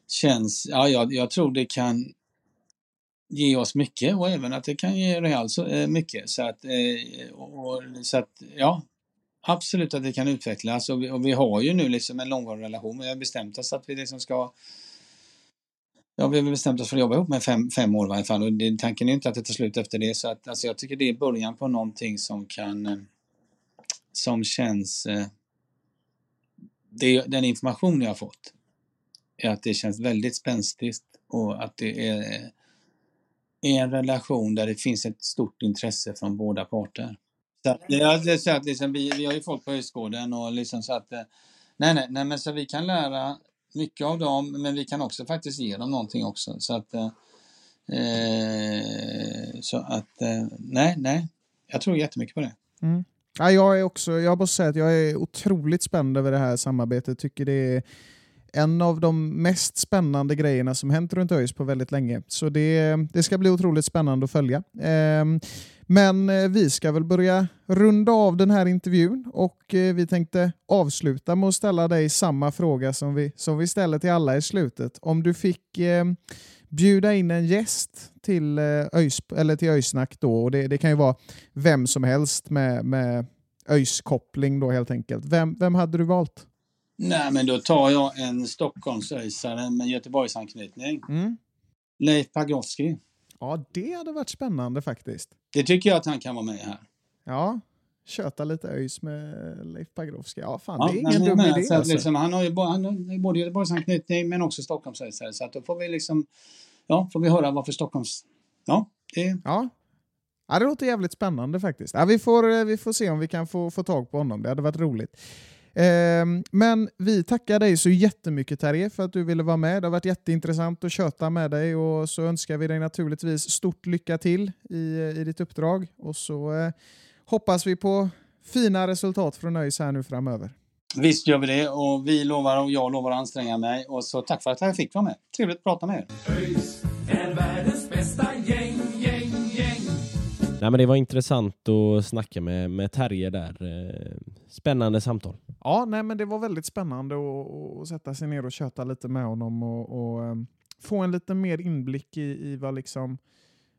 känns, ja jag, jag tror det kan ge oss mycket och även att det kan ge Real så, eh, mycket. Så att, eh, och, så att, ja, absolut att det kan utvecklas och vi, och vi har ju nu liksom en långvarig relation. Vi har bestämt oss att vi liksom ska Ja, vi har bestämt oss för att jobba ihop med fem, fem år i varje fall och det, tanken är inte att det tar slut efter det. Så att, alltså, jag tycker det är början på någonting som kan eh, som känns eh, det, den information jag har fått är att det känns väldigt spänstigt och att det är eh, en relation där det finns ett stort intresse från båda parter. Så att, jag, det, så att liksom, vi, vi har ju folk på högskolan och liksom så att eh, nej, nej, nej, men så vi kan lära mycket av dem, men vi kan också faktiskt ge dem någonting också. Så att, eh, så att eh, nej, nej, jag tror jättemycket på det. Mm. Ja, jag är också, jag måste säga att jag är otroligt spänd över det här samarbetet. Tycker det är en av de mest spännande grejerna som hänt runt ÖIS på väldigt länge. Så det, det ska bli otroligt spännande att följa. Ehm, men eh, vi ska väl börja runda av den här intervjun och eh, vi tänkte avsluta med att ställa dig samma fråga som vi, som vi ställer till alla i slutet. Om du fick eh, bjuda in en gäst till, ÖIS, eller till Öjsnack då, och det, det kan ju vara vem som helst med, med ÖIS-koppling då helt enkelt. Vem, vem hade du valt? Nej, men då tar jag en Stockholmsöisare med Göteborgsanknytning. Mm. Leif Pagrotsky. Ja, det hade varit spännande faktiskt. Det tycker jag att han kan vara med här. Ja, köta lite ÖIS med Leif Pagrotsky. Ja, fan, Ja, det är ingen dum idé. så Alltså. liksom, han har ju han har både Göteborgsanknytning men också Stockholmsöisare. Så att då får vi liksom, ja, får vi höra varför Stockholms... Ja, det, Ja. ja, det låter jävligt spännande faktiskt. Ja, vi, får, eh, vi får se om vi kan få, få tag på honom. Det hade varit roligt. Ehm, men vi tackar dig så jättemycket Terje för att du ville vara med. Det har varit jätteintressant att köta med dig och så önskar vi dig naturligtvis stort lycka till i, i ditt uppdrag. Och så eh, hoppas vi på fina resultat från ÖIS här nu framöver. visst gör vi det och vi lovar och jag lovar att anstränga mig. Och så tack för att jag fick vara med. Trevligt att prata med er. ÖIS är världens bästa. Nej, men det var intressant att snacka med, med Terje där. Eh, spännande samtal. Ja, nej, men det var väldigt spännande att, att sätta sig ner och köta lite med honom och, och eh, få en lite mer inblick i, i vad, liksom,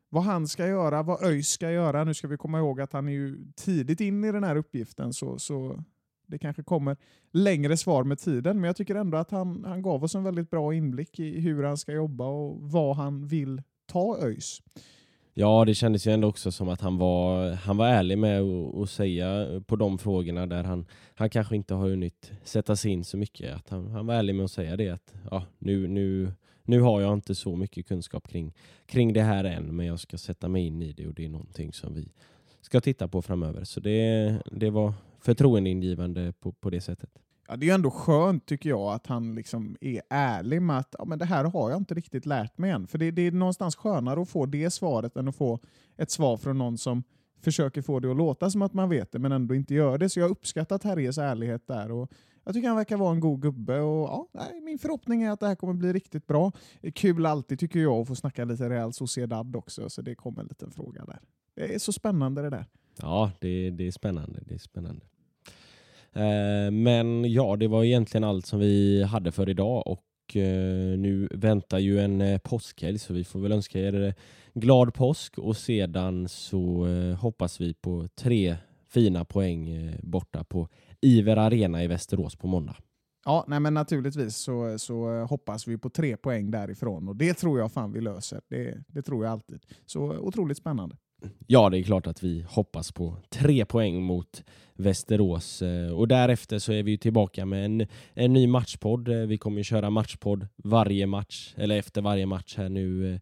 vad han ska göra, vad ÖIS ska göra. Nu ska vi komma ihåg att han är ju tidigt in i den här uppgiften så, så det kanske kommer längre svar med tiden. Men jag tycker ändå att han, han gav oss en väldigt bra inblick i hur han ska jobba och vad han vill ta ÖIS. Ja, det kändes ju ändå också som att han var, han var ärlig med att säga på de frågorna där han, han kanske inte har hunnit sätta sig in så mycket. Att han, han var ärlig med att säga det att ja, nu, nu, nu har jag inte så mycket kunskap kring, kring det här än, men jag ska sätta mig in i det och det är någonting som vi ska titta på framöver. Så det, det var förtroendeingivande på, på det sättet. Ja, det är ju ändå skönt tycker jag att han liksom är ärlig med att ja, men det här har jag inte riktigt lärt mig än. För det, det är någonstans skönare att få det svaret än att få ett svar från någon som försöker få det att låta som att man vet det men ändå inte gör det. Så jag uppskattar Terjes ärlighet där. Och jag tycker han verkar vara en god gubbe och ja, min förhoppning är att det här kommer bli riktigt bra. Det är kul alltid tycker jag att få snacka lite Real Sociedad också så det kommer en liten fråga där. Det är så spännande det där. Ja, det, det är spännande. Det är spännande. Eh, men ja, det var egentligen allt som vi hade för idag och eh, nu väntar ju en eh, påskhelg så vi får väl önska er glad påsk och sedan så hoppas vi på tre fina poäng borta på Iver Arena i Västerås på måndag. Ja, nej men naturligtvis så, så hoppas vi på tre poäng därifrån och det tror jag fan vi löser. Det, det tror jag alltid. Så otroligt spännande. Ja, det är klart att vi hoppas på tre poäng mot Västerås eh, och därefter så är vi ju tillbaka med en, en ny matchpodd. Eh, Vi kommer ju köra matchpodd varje match, eller efter varje match här nu eh,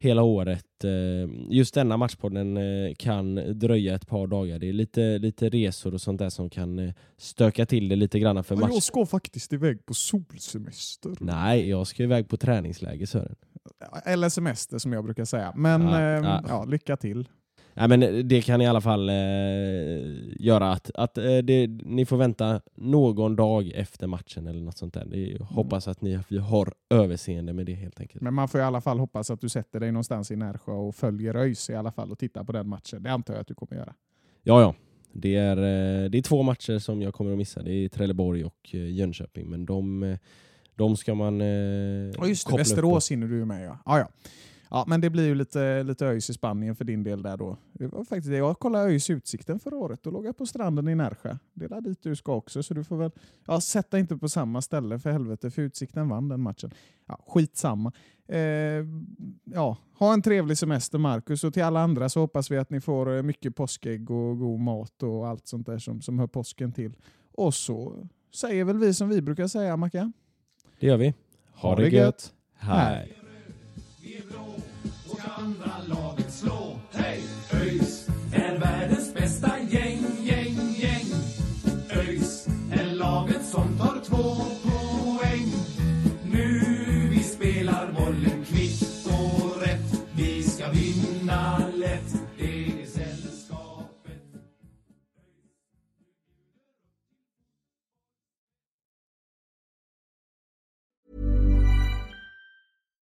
hela året. Just denna matchpodden kan dröja ett par dagar. Det är lite, lite resor och sånt där som kan stöka till det lite grann för match. ska faktiskt iväg på solsemester. Nej, jag ska iväg på träningsläger Sören. Eller semester som jag brukar säga. Men Ja, ehm, ja. ja, lycka till. Nej, men det kan i alla fall eh, göra att, att eh, det, ni får vänta någon dag efter matchen eller något sånt där. Det, är- hoppas att ni vi har överseende med det helt enkelt. Men man får i alla fall hoppas att du sätter dig någonstans i Närsjö och följer ÖIS i alla fall och tittar på den matchen. Det antar jag att du kommer göra. Ja, ja. Det är, eh, det är två matcher som jag kommer att missa. Det är Trelleborg och eh, Jönköping. Men de, eh, de ska man eh, Ja just det, Västerås hinner du ju med ja. ja, ja. Ja, men det blir ju lite, lite ÖIS i Spanien för din del där då. Det var faktiskt det. Jag kollade ÖIS Utsikten förra året. Då låg jag på stranden i Närsjö. Det är där dit du ska också, så du får väl ja, sätta inte på samma ställe för helvete, för Utsikten vann den matchen. Ja, skitsamma. Eh, ja, ha en trevlig semester Marcus och till alla andra så hoppas vi att ni får eh, mycket påskägg och god mat och allt sånt där som, som hör påsken till. Och så säger väl vi som vi brukar säga, Mackan. Det gör vi. Ha, det gött. Hej.